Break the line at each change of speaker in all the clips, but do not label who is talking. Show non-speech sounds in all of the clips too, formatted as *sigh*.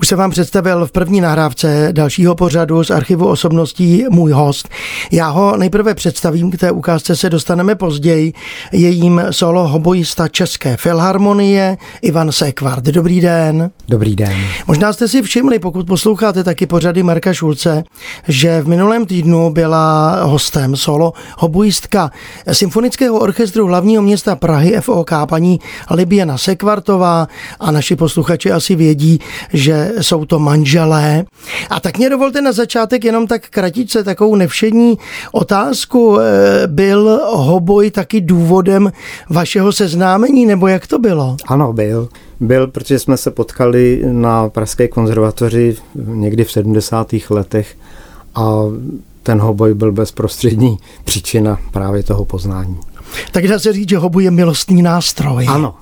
Už se vám představil v první nahrávce dalšího pořadu z archivu osobností můj host. Já ho nejprve představím, k té ukázce se dostaneme později. Je jím solo hoboista České filharmonie Ivan Sekvart. Dobrý den.
Dobrý den.
Možná jste si všimli, pokud posloucháte taky pořady Marka Šulce, že v minulém týdnu byla hostem solo hoboistka Symfonického orchestru hlavního města Prahy FOK paní Libiana Sekvartová a naši posluchači asi vědí, že jsou to manželé. A tak mě dovolte na začátek jenom tak kratičce takovou nevšední otázku. Eh, byl hoboj taky důvodem vašeho seznámení, nebo jak to bylo?
Ano, byl. Byl, protože jsme se potkali na Pražské konzervatoři někdy v 70. letech a ten hoboj byl bezprostřední příčina právě toho poznání.
Tak dá se říct, že hoboj je milostný nástroj.
Ano,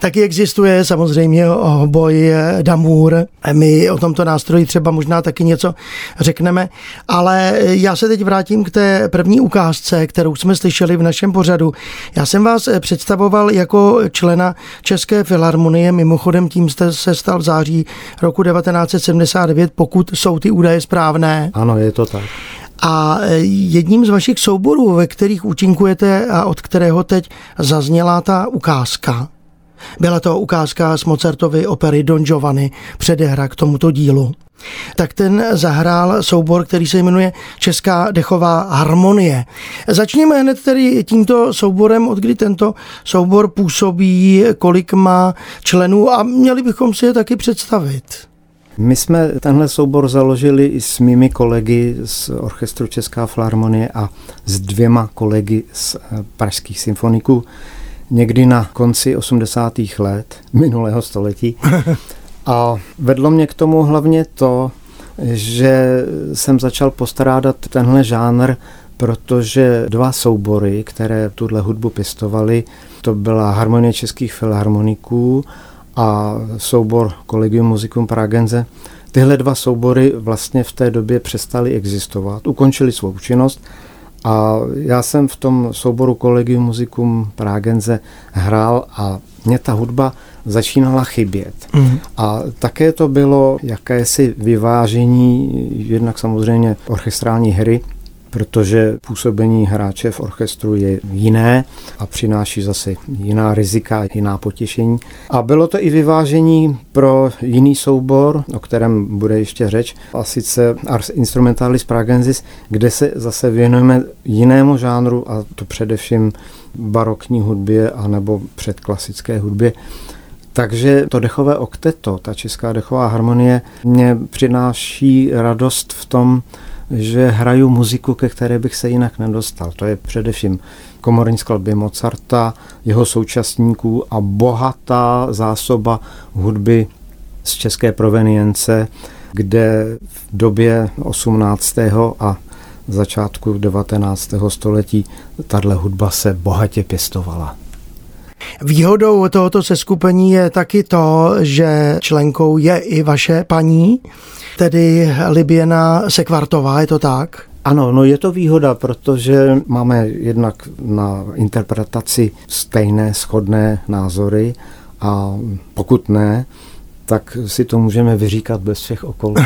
Taky existuje samozřejmě boj Damur. My o tomto nástroji třeba možná taky něco řekneme, ale já se teď vrátím k té první ukázce, kterou jsme slyšeli v našem pořadu. Já jsem vás představoval jako člena České filharmonie, mimochodem tím jste se stal v září roku 1979, pokud jsou ty údaje správné.
Ano, je to tak.
A jedním z vašich souborů, ve kterých účinkujete a od kterého teď zazněla ta ukázka, byla to ukázka z Mozartovy opery Don Giovanni, předehra k tomuto dílu. Tak ten zahrál soubor, který se jmenuje Česká dechová harmonie. Začněme hned tedy tímto souborem, od kdy tento soubor působí, kolik má členů a měli bychom si je taky představit.
My jsme tenhle soubor založili i s mými kolegy z Orchestru Česká filharmonie a s dvěma kolegy z Pražských symfoniků někdy na konci 80. let minulého století. *laughs* A vedlo mě k tomu hlavně to, že jsem začal postrádat tenhle žánr, protože dva soubory, které tuhle hudbu pěstovali, to byla Harmonie českých filharmoniků a soubor Collegium Musicum Pragenze. Tyhle dva soubory vlastně v té době přestaly existovat, ukončili svou činnost a já jsem v tom souboru Collegium Musicum Pragenze hrál a mě ta hudba začínala chybět. Mm. A také to bylo jakési vyvážení, jednak samozřejmě orchestrální hry, protože působení hráče v orchestru je jiné a přináší zase jiná rizika, jiná potěšení. A bylo to i vyvážení pro jiný soubor, o kterém bude ještě řeč, a sice Ars Instrumentalis Pragensis, kde se zase věnujeme jinému žánru, a to především barokní hudbě anebo předklasické hudbě. Takže to dechové okteto, ta česká dechová harmonie, mě přináší radost v tom, že hraju muziku, ke které bych se jinak nedostal. To je především komorní skladby Mozarta, jeho současníků a bohatá zásoba hudby z české provenience, kde v době 18. a začátku 19. století tahle hudba se bohatě pěstovala.
Výhodou tohoto seskupení je taky to, že členkou je i vaše paní, tedy Libiena Sekvartová, je to tak?
Ano, no je to výhoda, protože máme jednak na interpretaci stejné, shodné názory a pokud ne, tak si to můžeme vyříkat bez všech okolků,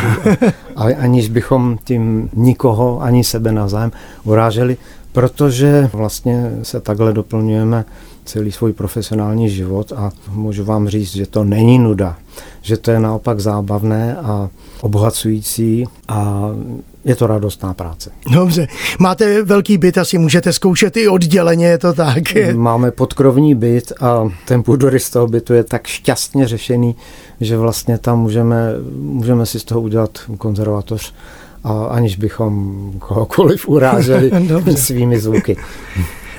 ale aniž bychom tím nikoho ani sebe navzájem uráželi, protože vlastně se takhle doplňujeme celý svůj profesionální život a můžu vám říct, že to není nuda, že to je naopak zábavné a obohacující a je to radostná práce.
Dobře. Máte velký byt, asi můžete zkoušet i odděleně, je to tak? *laughs*
Máme podkrovní byt a ten půdorys toho bytu je tak šťastně řešený, že vlastně tam můžeme, můžeme si z toho udělat konzervatoř a aniž bychom kohokoliv uráželi *laughs* svými zvuky.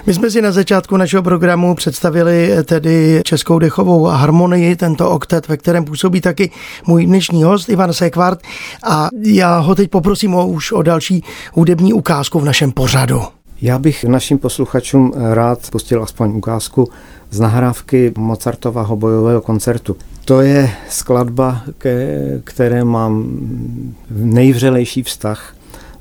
My jsme si na začátku našeho programu představili tedy Českou dechovou harmonii, tento oktet, ve kterém působí taky můj dnešní host Ivan Sekvart a já ho teď poprosím o, už o další hudební ukázku v našem pořadu.
Já bych našim posluchačům rád pustil aspoň ukázku z nahrávky Mozartova bojového koncertu. To je skladba, ke které mám nejvřelejší vztah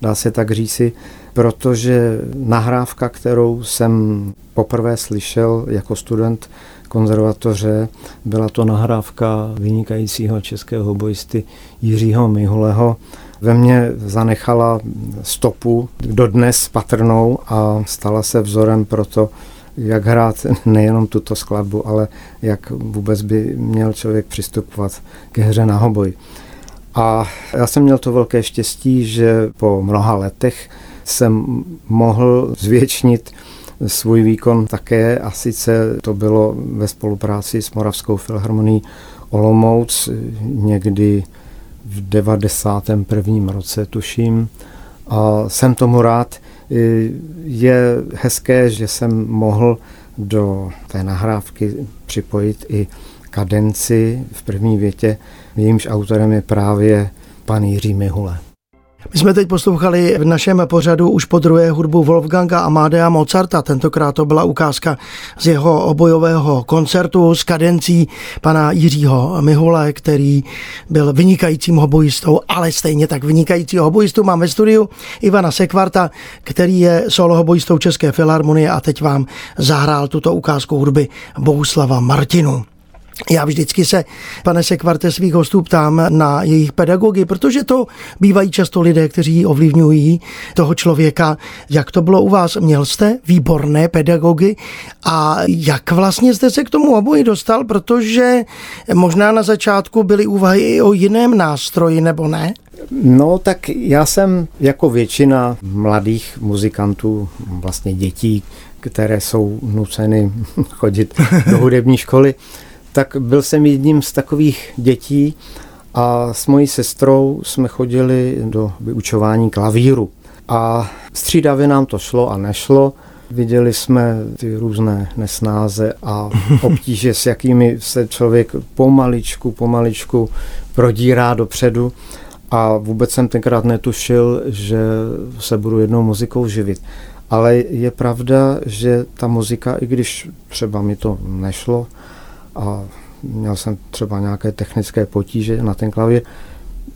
dá se tak říci, protože nahrávka, kterou jsem poprvé slyšel jako student konzervatoře, byla to nahrávka vynikajícího českého hobojisty Jiřího Mihuleho. Ve mně zanechala stopu dodnes patrnou a stala se vzorem pro to, jak hrát nejenom tuto skladbu, ale jak vůbec by měl člověk přistupovat ke hře na hoboj. A já jsem měl to velké štěstí, že po mnoha letech jsem mohl zvětšnit svůj výkon také a sice to bylo ve spolupráci s Moravskou filharmonií Olomouc někdy v 91. roce, tuším. A jsem tomu rád. Je hezké, že jsem mohl do té nahrávky připojit i kadenci v první větě, jejímž autorem je právě pan Jiří Mihule.
My jsme teď poslouchali v našem pořadu už po druhé hudbu Wolfganga Amadea Mozarta. Tentokrát to byla ukázka z jeho obojového koncertu s kadencí pana Jiřího Mihule, který byl vynikajícím hobojistou, ale stejně tak vynikajícího hobojistu mám ve studiu Ivana Sekvarta, který je solo hobojistou České filharmonie a teď vám zahrál tuto ukázku hudby Bohuslava Martinu. Já vždycky se, pane Sekvarte, svých hostů ptám na jejich pedagogy, protože to bývají často lidé, kteří ovlivňují toho člověka. Jak to bylo u vás? Měl jste výborné pedagogy a jak vlastně jste se k tomu oboji dostal, protože možná na začátku byly úvahy i o jiném nástroji, nebo ne?
No, tak já jsem jako většina mladých muzikantů, vlastně dětí, které jsou nuceny *laughs* chodit do hudební školy, tak byl jsem jedním z takových dětí a s mojí sestrou jsme chodili do vyučování klavíru. A střídavě nám to šlo a nešlo. Viděli jsme ty různé nesnáze a *laughs* obtíže, s jakými se člověk pomaličku, pomaličku prodírá dopředu. A vůbec jsem tenkrát netušil, že se budu jednou muzikou živit. Ale je pravda, že ta muzika, i když třeba mi to nešlo, a měl jsem třeba nějaké technické potíže na ten klavír.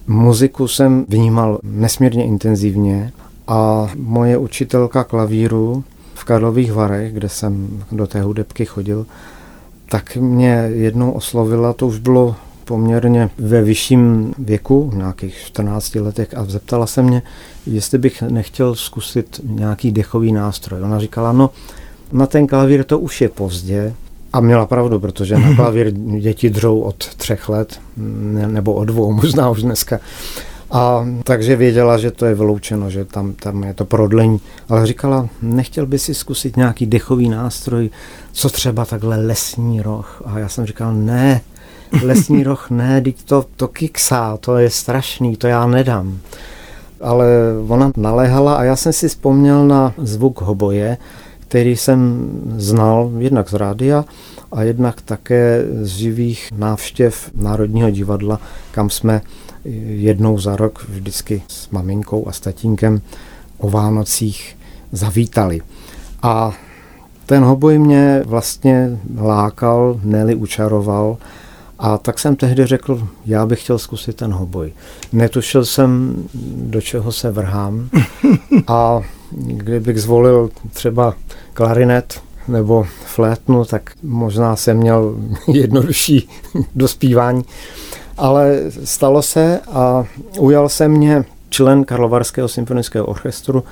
Muziku jsem vnímal nesmírně intenzivně a moje učitelka klavíru v Karlových Varech, kde jsem do té hudebky chodil, tak mě jednou oslovila, to už bylo poměrně ve vyšším věku, nějakých 14 letech, a zeptala se mě, jestli bych nechtěl zkusit nějaký dechový nástroj. Ona říkala, no na ten klavír to už je pozdě, a měla pravdu, protože na klavír děti dřou od třech let, nebo od dvou, *laughs* možná už dneska. A takže věděla, že to je vyloučeno, že tam, tam je to prodlení. Ale říkala, nechtěl by si zkusit nějaký dechový nástroj, co třeba takhle lesní roh. A já jsem říkal, ne, lesní roh ne, teď to, to kiksá, to je strašný, to já nedám. Ale ona naléhala a já jsem si vzpomněl na zvuk hoboje, který jsem znal jednak z rádia a jednak také z živých návštěv Národního divadla, kam jsme jednou za rok vždycky s maminkou a s tatínkem o Vánocích zavítali. A ten hoboj mě vlastně lákal, neli učaroval a tak jsem tehdy řekl, já bych chtěl zkusit ten hoboj. Netušil jsem, do čeho se vrhám a kdybych zvolil třeba klarinet nebo flétnu, tak možná jsem měl *laughs* jednodušší dospívání. Ale stalo se a ujal se mě člen Karlovarského symfonického orchestru,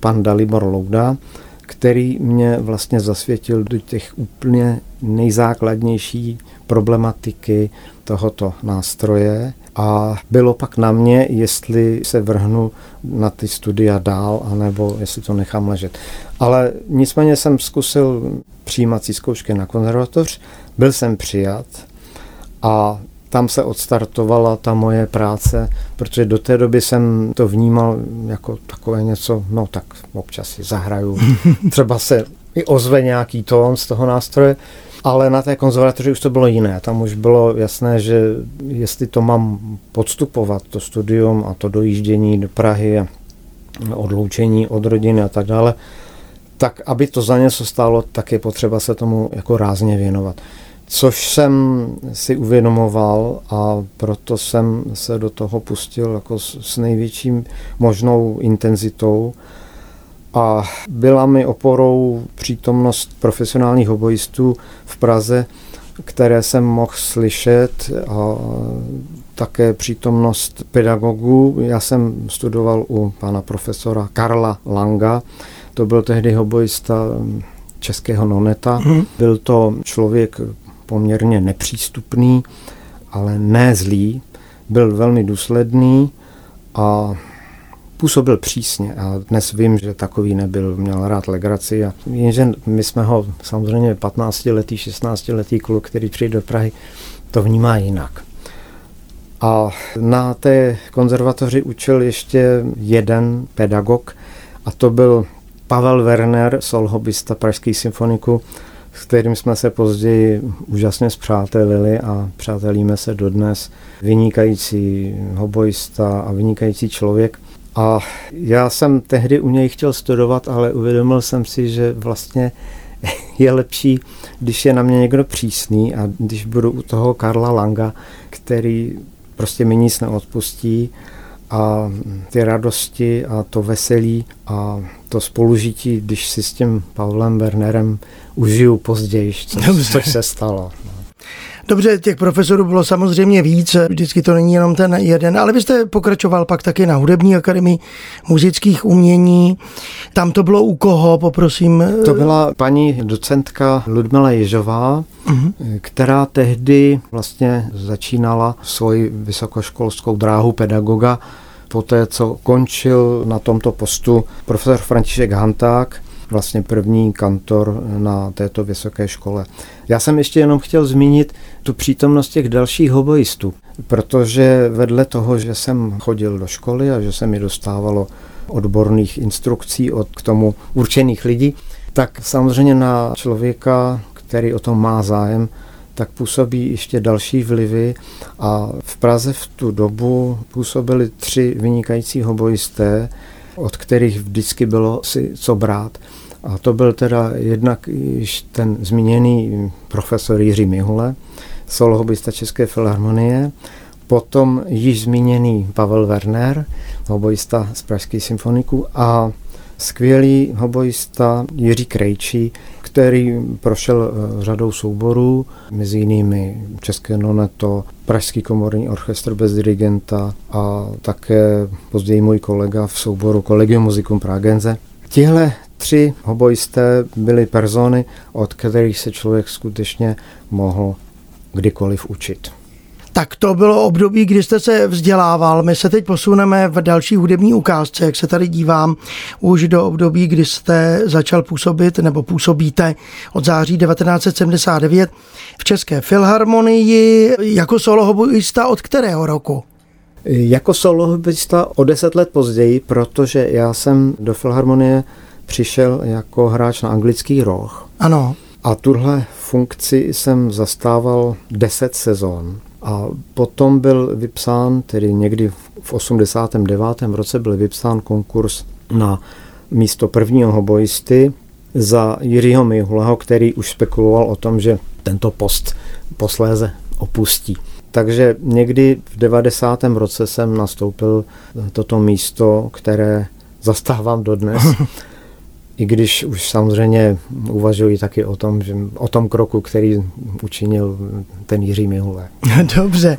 pan Dalibor Louda, který mě vlastně zasvětil do těch úplně nejzákladnější problematiky tohoto nástroje a bylo pak na mě, jestli se vrhnu na ty studia dál, anebo jestli to nechám ležet. Ale nicméně jsem zkusil přijímací zkoušky na konzervatoř, byl jsem přijat a tam se odstartovala ta moje práce, protože do té doby jsem to vnímal jako takové něco, no tak občas si zahraju, *laughs* třeba se i ozve nějaký tón z toho nástroje, ale na té konzervatoři už to bylo jiné. Tam už bylo jasné, že jestli to mám podstupovat, to studium a to dojíždění do Prahy a odloučení od rodiny a tak dále, tak aby to za něco stálo, tak je potřeba se tomu jako rázně věnovat. což jsem si uvědomoval a proto jsem se do toho pustil jako s, s největším možnou intenzitou. A byla mi oporou přítomnost profesionálních hobojistů v Praze, které jsem mohl slyšet a také přítomnost pedagogů. Já jsem studoval u pana profesora Karla Langa, to byl tehdy hobojista českého noneta. Mm. Byl to člověk poměrně nepřístupný, ale ne zlý. Byl velmi důsledný a působil přísně a dnes vím, že takový nebyl, měl rád legraci a jenže my jsme ho samozřejmě 15 letý, 16 letý kluk, který přijde do Prahy, to vnímá jinak. A na té konzervatoři učil ještě jeden pedagog a to byl Pavel Werner, solhobista Pražský symfoniku, s kterým jsme se později úžasně zpřátelili a přátelíme se dodnes. Vynikající hoboista a vynikající člověk. A já jsem tehdy u něj chtěl studovat, ale uvědomil jsem si, že vlastně *laughs* je lepší, když je na mě někdo přísný a když budu u toho Karla Langa, který prostě mi nic neodpustí a ty radosti a to veselí a to spolužití, když si s tím Pavlem Wernerem užiju později, což, což se stalo.
Dobře, těch profesorů bylo samozřejmě víc, vždycky to není jenom ten jeden, ale vy jste pokračoval pak taky na Hudební akademii muzických umění. Tam to bylo u koho, poprosím?
To byla paní docentka Ludmila Ježová, uh-huh. která tehdy vlastně začínala svoji vysokoškolskou dráhu pedagoga poté, co končil na tomto postu profesor František Hanták, vlastně první kantor na této vysoké škole. Já jsem ještě jenom chtěl zmínit tu přítomnost těch dalších hoboistů, protože vedle toho, že jsem chodil do školy a že se mi dostávalo odborných instrukcí od k tomu určených lidí, tak samozřejmě na člověka, který o tom má zájem, tak působí ještě další vlivy a v Praze v tu dobu působili tři vynikající hobojisté, od kterých vždycky bylo si co brát. A to byl teda jednak již ten zmíněný profesor Jiří Mihule, solohobista České filharmonie, potom již zmíněný Pavel Werner, hobojista z Pražských symfoniků a skvělý hobojista Jiří Krejčí, který prošel eh, řadou souborů, mezi jinými České noneto, Pražský komorní orchestr bez dirigenta a také později můj kolega v souboru Collegium Musicum Pragenze. Tihle tři hobojisté byly persony, od kterých se člověk skutečně mohl kdykoliv učit.
Tak to bylo období, kdy jste se vzdělával. My se teď posuneme v další hudební ukázce, jak se tady dívám, už do období, kdy jste začal působit nebo působíte od září 1979 v České filharmonii jako solohoboista od kterého roku?
Jako solohoboista o deset let později, protože já jsem do filharmonie přišel jako hráč na anglický roh.
Ano.
A tuhle funkci jsem zastával 10 sezon. A potom byl vypsán, tedy někdy v 89. roce byl vypsán konkurs na místo prvního hobojisty za Jiřího Mihuleho, který už spekuloval o tom, že tento post posléze opustí. Takže někdy v 90. roce jsem nastoupil toto místo, které zastávám dodnes. *laughs* I když už samozřejmě uvažuji taky o tom, že, o tom kroku, který učinil ten Jiří Mihule. *laughs*
Dobře.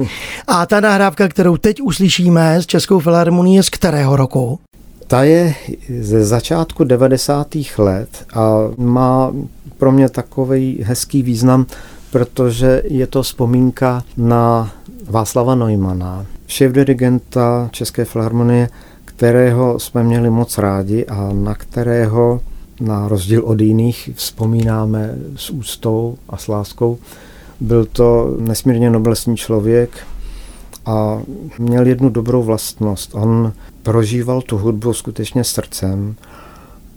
A ta nahrávka, kterou teď uslyšíme z Českou filharmonii, je z kterého roku?
Ta je ze začátku 90. let a má pro mě takový hezký význam, protože je to vzpomínka na Václava Neumana, šéf-dirigenta České filharmonie, kterého jsme měli moc rádi a na kterého na rozdíl od jiných vzpomínáme s ústou a s láskou. Byl to nesmírně noblesní člověk a měl jednu dobrou vlastnost. On prožíval tu hudbu skutečně srdcem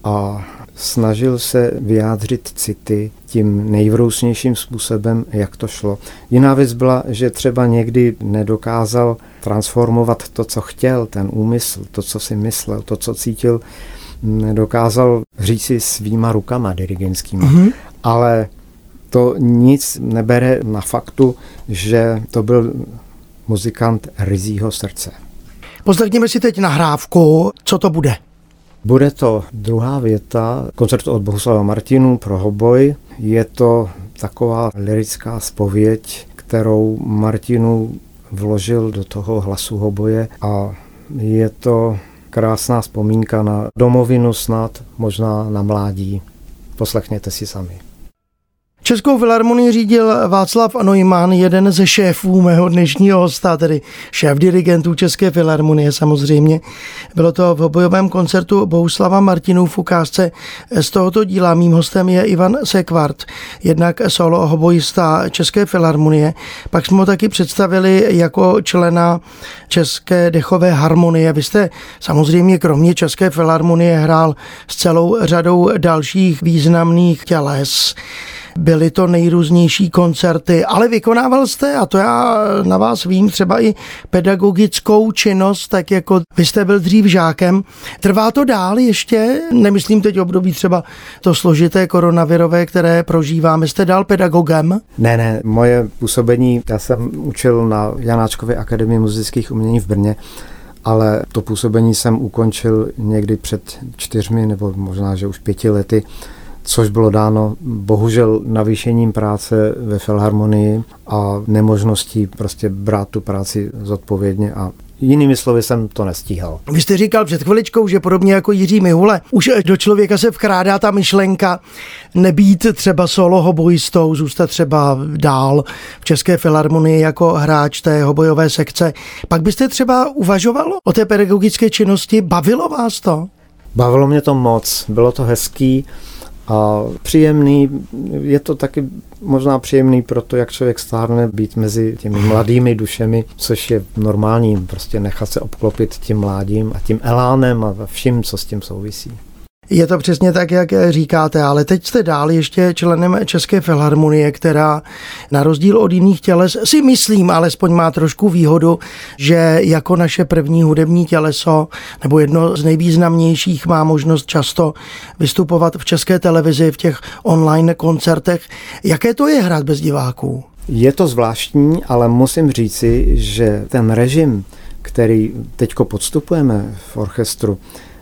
a snažil se vyjádřit city tím nejvrousnějším způsobem, jak to šlo. Jiná věc byla, že třeba někdy nedokázal transformovat to, co chtěl, ten úmysl, to, co si myslel, to, co cítil, nedokázal říct si svýma rukama dirigentskými. Mm-hmm. Ale to nic nebere na faktu, že to byl muzikant Rizího srdce.
Poslechněme si teď nahrávku, co to bude.
Bude to druhá věta koncertu od Bohuslava Martinu pro hoboj. Je to taková lirická spověď, kterou Martinu vložil do toho hlasu hoboje a je to krásná vzpomínka na domovinu snad, možná na mládí. Poslechněte si sami.
Českou filharmonii řídil Václav Neumann, jeden ze šéfů mého dnešního hosta, tedy šéf dirigentů České filharmonie samozřejmě. Bylo to v bojovém koncertu Bohuslava Martinů v ukázce z tohoto díla. Mým hostem je Ivan Sekvart, jednak solo hobojista České filharmonie. Pak jsme ho taky představili jako člena České dechové harmonie. Vy jste samozřejmě kromě České filharmonie hrál s celou řadou dalších významných těles. Byly to nejrůznější koncerty, ale vykonával jste, a to já na vás vím, třeba i pedagogickou činnost, tak jako vy jste byl dřív žákem. Trvá to dál ještě? Nemyslím teď období třeba to složité koronavirové, které prožíváme. Jste dál pedagogem?
Ne, ne, moje působení, já jsem učil na Janáčkově akademii muzických umění v Brně, ale to působení jsem ukončil někdy před čtyřmi nebo možná, že už pěti lety což bylo dáno bohužel navýšením práce ve Filharmonii a nemožností prostě brát tu práci zodpovědně a Jinými slovy jsem to nestíhal.
Vy jste říkal před chviličkou, že podobně jako Jiří Mihule, už do člověka se vkrádá ta myšlenka nebýt třeba solo hobojistou, zůstat třeba dál v České filharmonii jako hráč té hobojové sekce. Pak byste třeba uvažoval o té pedagogické činnosti? Bavilo vás to?
Bavilo mě to moc, bylo to hezký a příjemný, je to taky možná příjemný pro to, jak člověk stárne, být mezi těmi mladými dušemi, což je normální, prostě nechat se obklopit tím mládím a tím elánem a vším, co s tím souvisí.
Je to přesně tak, jak říkáte, ale teď jste dál ještě členem České filharmonie, která na rozdíl od jiných těles si myslím, alespoň má trošku výhodu, že jako naše první hudební těleso nebo jedno z nejvýznamnějších má možnost často vystupovat v české televizi v těch online koncertech. Jaké to je hrát bez diváků?
Je to zvláštní, ale musím říci, že ten režim, který teďko podstupujeme v orchestru,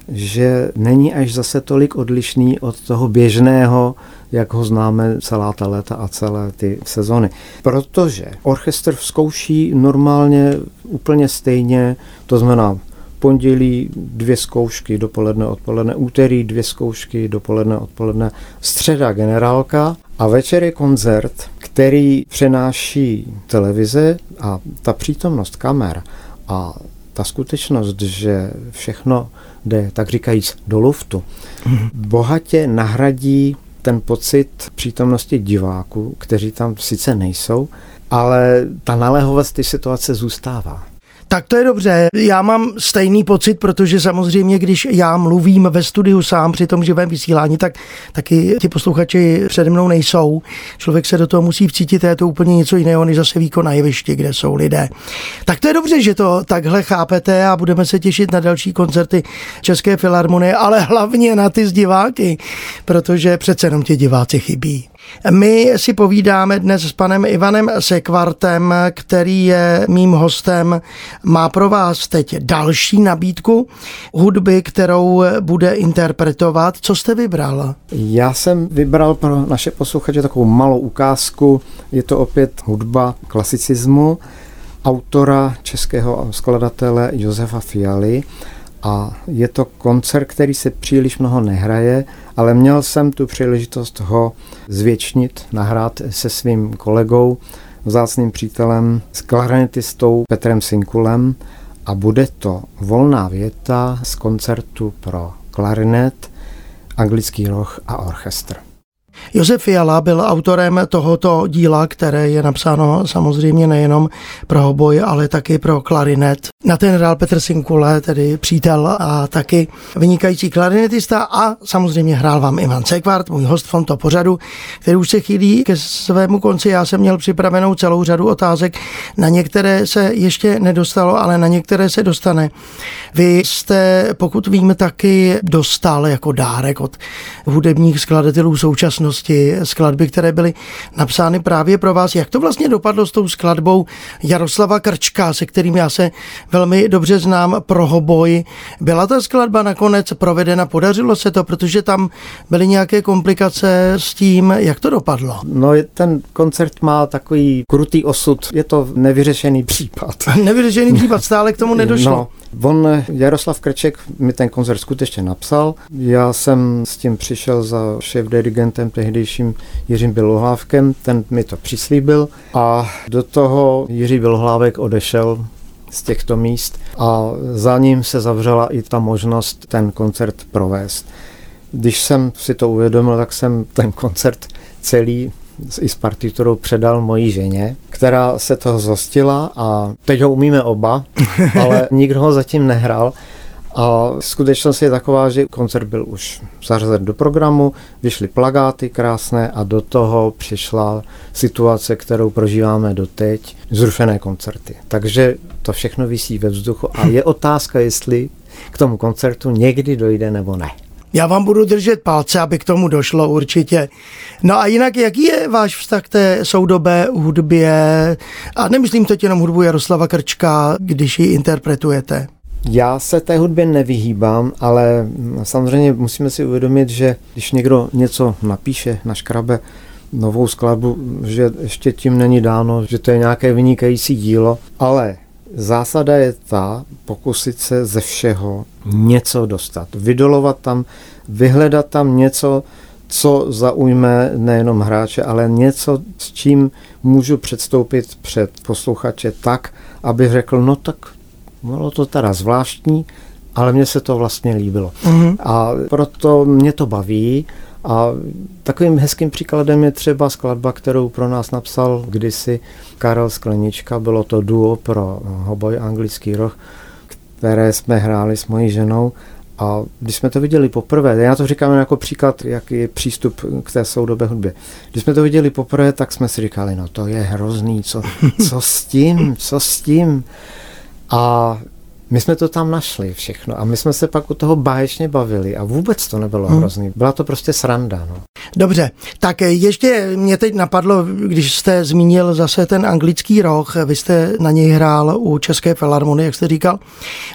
že není až zase tolik odlišný od toho běžného, jak ho známe celá ta léta a celé ty sezony. Protože orchestr zkouší normálně úplně stejně, to znamená pondělí dvě zkoušky, dopoledne, odpoledne, úterý dvě zkoušky, dopoledne, odpoledne, středa generálka a večer je koncert, který přenáší televize a ta přítomnost kamer a ta skutečnost, že všechno jde, tak říkajíc, do luftu, bohatě nahradí ten pocit přítomnosti diváků, kteří tam sice nejsou, ale ta naléhovost ty situace zůstává.
Tak to je dobře. Já mám stejný pocit, protože samozřejmě, když já mluvím ve studiu sám při tom živém vysílání, tak taky ti posluchači přede mnou nejsou. Člověk se do toho musí vcítit, je to úplně něco jiného, než zase výkon na jevišti, kde jsou lidé. Tak to je dobře, že to takhle chápete a budeme se těšit na další koncerty České filharmonie, ale hlavně na ty z diváky, protože přece jenom ti diváci chybí. My si povídáme dnes s panem Ivanem Sekvartem, který je mým hostem. Má pro vás teď další nabídku hudby, kterou bude interpretovat. Co jste vybral?
Já jsem vybral pro naše posluchače takovou malou ukázku. Je to opět hudba klasicismu autora českého skladatele Josefa Fialy a je to koncert, který se příliš mnoho nehraje, ale měl jsem tu příležitost ho zvětšnit, nahrát se svým kolegou, vzácným přítelem, s klarinetistou Petrem Sinkulem a bude to volná věta z koncertu pro klarinet, anglický roh a orchestr.
Josef Fiala byl autorem tohoto díla, které je napsáno samozřejmě nejenom pro hoboj, ale taky pro klarinet. Na ten hrál Petr Sinkule, tedy přítel a taky vynikající klarinetista a samozřejmě hrál vám Ivan Sekvart, můj host v tomto pořadu, který už se chýlí ke svému konci. Já jsem měl připravenou celou řadu otázek, na některé se ještě nedostalo, ale na některé se dostane. Vy jste, pokud vím, taky dostal jako dárek od hudebních skladatelů současné budoucnosti, skladby, které byly napsány právě pro vás. Jak to vlastně dopadlo s tou skladbou Jaroslava Krčka, se kterým já se velmi dobře znám pro hoboj. Byla ta skladba nakonec provedena, podařilo se to, protože tam byly nějaké komplikace s tím, jak to dopadlo?
No, ten koncert má takový krutý osud, je to nevyřešený případ. *laughs*
nevyřešený případ, stále k tomu *laughs* nedošlo. No,
On, Jaroslav Krček, mi ten koncert skutečně napsal. Já jsem s tím přišel za šéf dirigentem tehdejším Jiřím Bělohlávkem, ten mi to přislíbil a do toho Jiří Bělohlávek odešel z těchto míst a za ním se zavřela i ta možnost ten koncert provést. Když jsem si to uvědomil, tak jsem ten koncert celý i s partiturou předal mojí ženě, která se toho zhostila a teď ho umíme oba, *laughs* ale nikdo ho zatím nehrál. A skutečnost je taková, že koncert byl už zařazen do programu, vyšly plagáty krásné a do toho přišla situace, kterou prožíváme doteď, zrušené koncerty. Takže to všechno visí ve vzduchu a je otázka, jestli k tomu koncertu někdy dojde nebo ne.
Já vám budu držet palce, aby k tomu došlo určitě. No a jinak, jaký je váš vztah k té soudobé hudbě? A nemyslím teď jenom hudbu Jaroslava Krčka, když ji interpretujete.
Já se té hudbě nevyhýbám, ale samozřejmě musíme si uvědomit, že když někdo něco napíše na škrabe, novou skladbu, že ještě tím není dáno, že to je nějaké vynikající dílo, ale Zásada je ta, pokusit se ze všeho něco dostat. Vydolovat tam, vyhledat tam něco, co zaujme nejenom hráče, ale něco, s čím můžu předstoupit před posluchače tak, aby řekl, no tak bylo to teda zvláštní, ale mně se to vlastně líbilo. Mm-hmm. A proto mě to baví a takovým hezkým příkladem je třeba skladba, kterou pro nás napsal kdysi Karel Sklenička. Bylo to duo pro hoboj anglický roh, které jsme hráli s mojí ženou. A když jsme to viděli poprvé, já to říkám jako příklad, jaký je přístup k té soudobé hudbě. Když jsme to viděli poprvé, tak jsme si říkali, no to je hrozný, co, co s tím, co s tím. A my jsme to tam našli všechno a my jsme se pak u toho báječně bavili a vůbec to nebylo hmm. hrozný. Byla to prostě sranda. No.
Dobře, tak ještě mě teď napadlo, když jste zmínil zase ten anglický roh, vy jste na něj hrál u České filharmonie, jak jste říkal,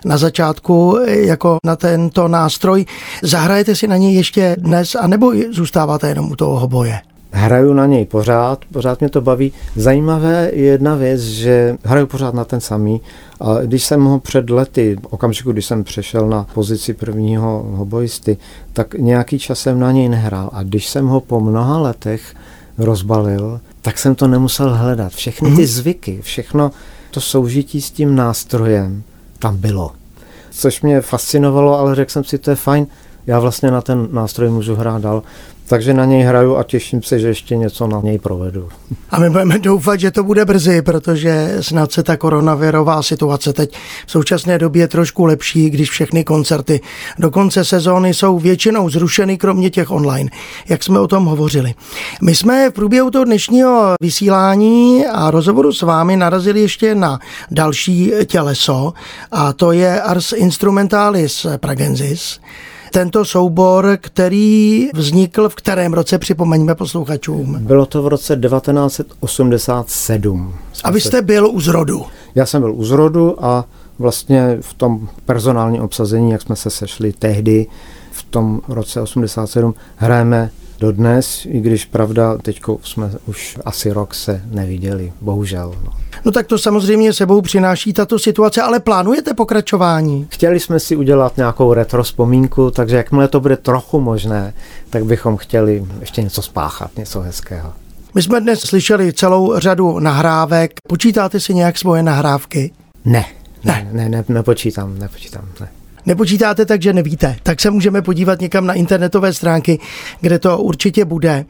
na začátku jako na tento nástroj. Zahrajete si na něj ještě dnes, anebo zůstáváte jenom u toho boje?
Hraju na něj pořád, pořád mě to baví. Zajímavé je jedna věc, že hraju pořád na ten samý. A když jsem ho před lety, okamžiku, když jsem přešel na pozici prvního hobojisty, tak nějaký čas jsem na něj nehrál. A když jsem ho po mnoha letech rozbalil, tak jsem to nemusel hledat. Všechny ty mhm. zvyky, všechno to soužití s tím nástrojem tam bylo. Což mě fascinovalo, ale řekl jsem si, to je fajn, já vlastně na ten nástroj můžu hrát dál. Takže na něj hraju a těším se, že ještě něco na něj provedu.
A my budeme doufat, že to bude brzy, protože snad se ta koronavirová situace teď v současné době je trošku lepší, když všechny koncerty do konce sezóny jsou většinou zrušeny, kromě těch online, jak jsme o tom hovořili. My jsme v průběhu toho dnešního vysílání a rozhovoru s vámi narazili ještě na další těleso a to je Ars Instrumentalis Pragensis tento soubor, který vznikl v kterém roce, připomeňme posluchačům?
Bylo to v roce 1987.
A vy jste byl u zrodu?
Já jsem byl u zrodu a vlastně v tom personálním obsazení, jak jsme se sešli tehdy, v tom roce 87, hrajeme dodnes, i když pravda, teď jsme už asi rok se neviděli, bohužel. No.
No tak to samozřejmě sebou přináší tato situace, ale plánujete pokračování?
Chtěli jsme si udělat nějakou retro vzpomínku, takže jakmile to bude trochu možné, tak bychom chtěli ještě něco spáchat, něco hezkého.
My jsme dnes slyšeli celou řadu nahrávek. Počítáte si nějak svoje nahrávky?
Ne, ne, ne, ne nepočítám, nepočítám, ne
nepočítáte, takže nevíte. Tak se můžeme podívat někam na internetové stránky, kde to určitě bude.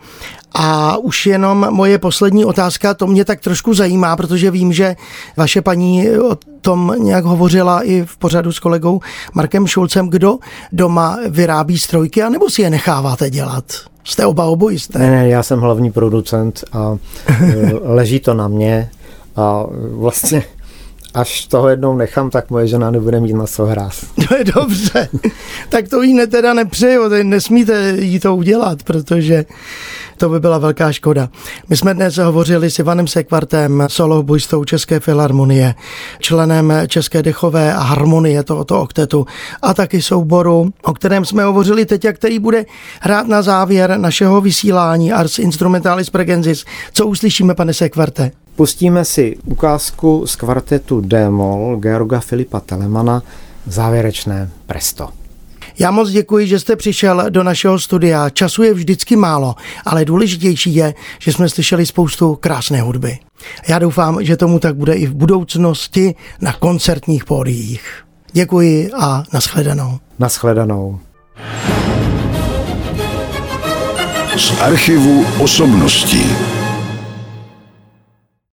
A už jenom moje poslední otázka, to mě tak trošku zajímá, protože vím, že vaše paní o tom nějak hovořila i v pořadu s kolegou Markem Šulcem, kdo doma vyrábí strojky, anebo si je necháváte dělat? Jste oba obojisté?
Ne, ne, já jsem hlavní producent a e, leží to na mě a vlastně až toho jednou nechám, tak moje žena nebude mít na co hrát. *laughs*
To je dobře. tak to jí teda nepřeju, nesmíte jí to udělat, protože To by byla velká škoda. My jsme dnes hovořili s Ivanem Sekvartem, solohbojstou České filharmonie, členem České dechové a harmonie tohoto oktetu a taky souboru, o kterém jsme hovořili teď a který bude hrát na závěr našeho vysílání Ars Instrumentalis Pregensis. Co uslyšíme, pane Sekvarte?
Pustíme si ukázku z kvartetu D-moll Georga Filipa Telemana závěrečné presto.
Já moc děkuji, že jste přišel do našeho studia. Času je vždycky málo, ale důležitější je, že jsme slyšeli spoustu krásné hudby. Já doufám, že tomu tak bude i v budoucnosti na koncertních pódiích. Děkuji a nashledanou.
Nashledanou.
Z archivu osobností.